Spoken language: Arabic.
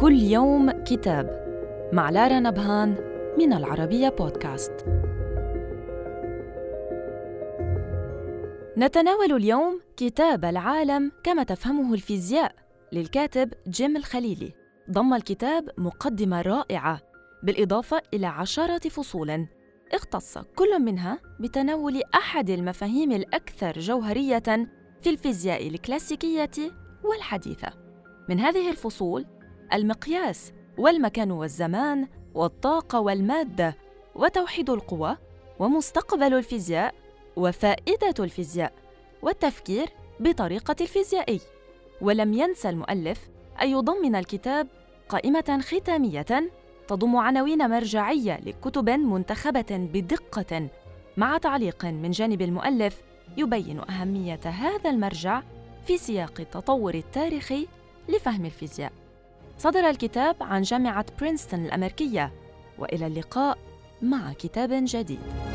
كل يوم كتاب مع لارا نبهان من العربية بودكاست. نتناول اليوم كتاب العالم كما تفهمه الفيزياء للكاتب جيم الخليلي. ضم الكتاب مقدمة رائعة بالإضافة إلى عشرة فصول اختص كل منها بتناول أحد المفاهيم الأكثر جوهرية في الفيزياء الكلاسيكية والحديثة. من هذه الفصول المقياس والمكان والزمان والطاقة والمادة وتوحيد القوى ومستقبل الفيزياء وفائدة الفيزياء والتفكير بطريقة الفيزيائي. ولم ينسى المؤلف أن يضمن الكتاب قائمة ختامية تضم عناوين مرجعية لكتب منتخبة بدقة مع تعليق من جانب المؤلف يبين أهمية هذا المرجع في سياق التطور التاريخي لفهم الفيزياء. صدر الكتاب عن جامعة برينستون الأمريكية، وإلى اللقاء مع كتاب جديد.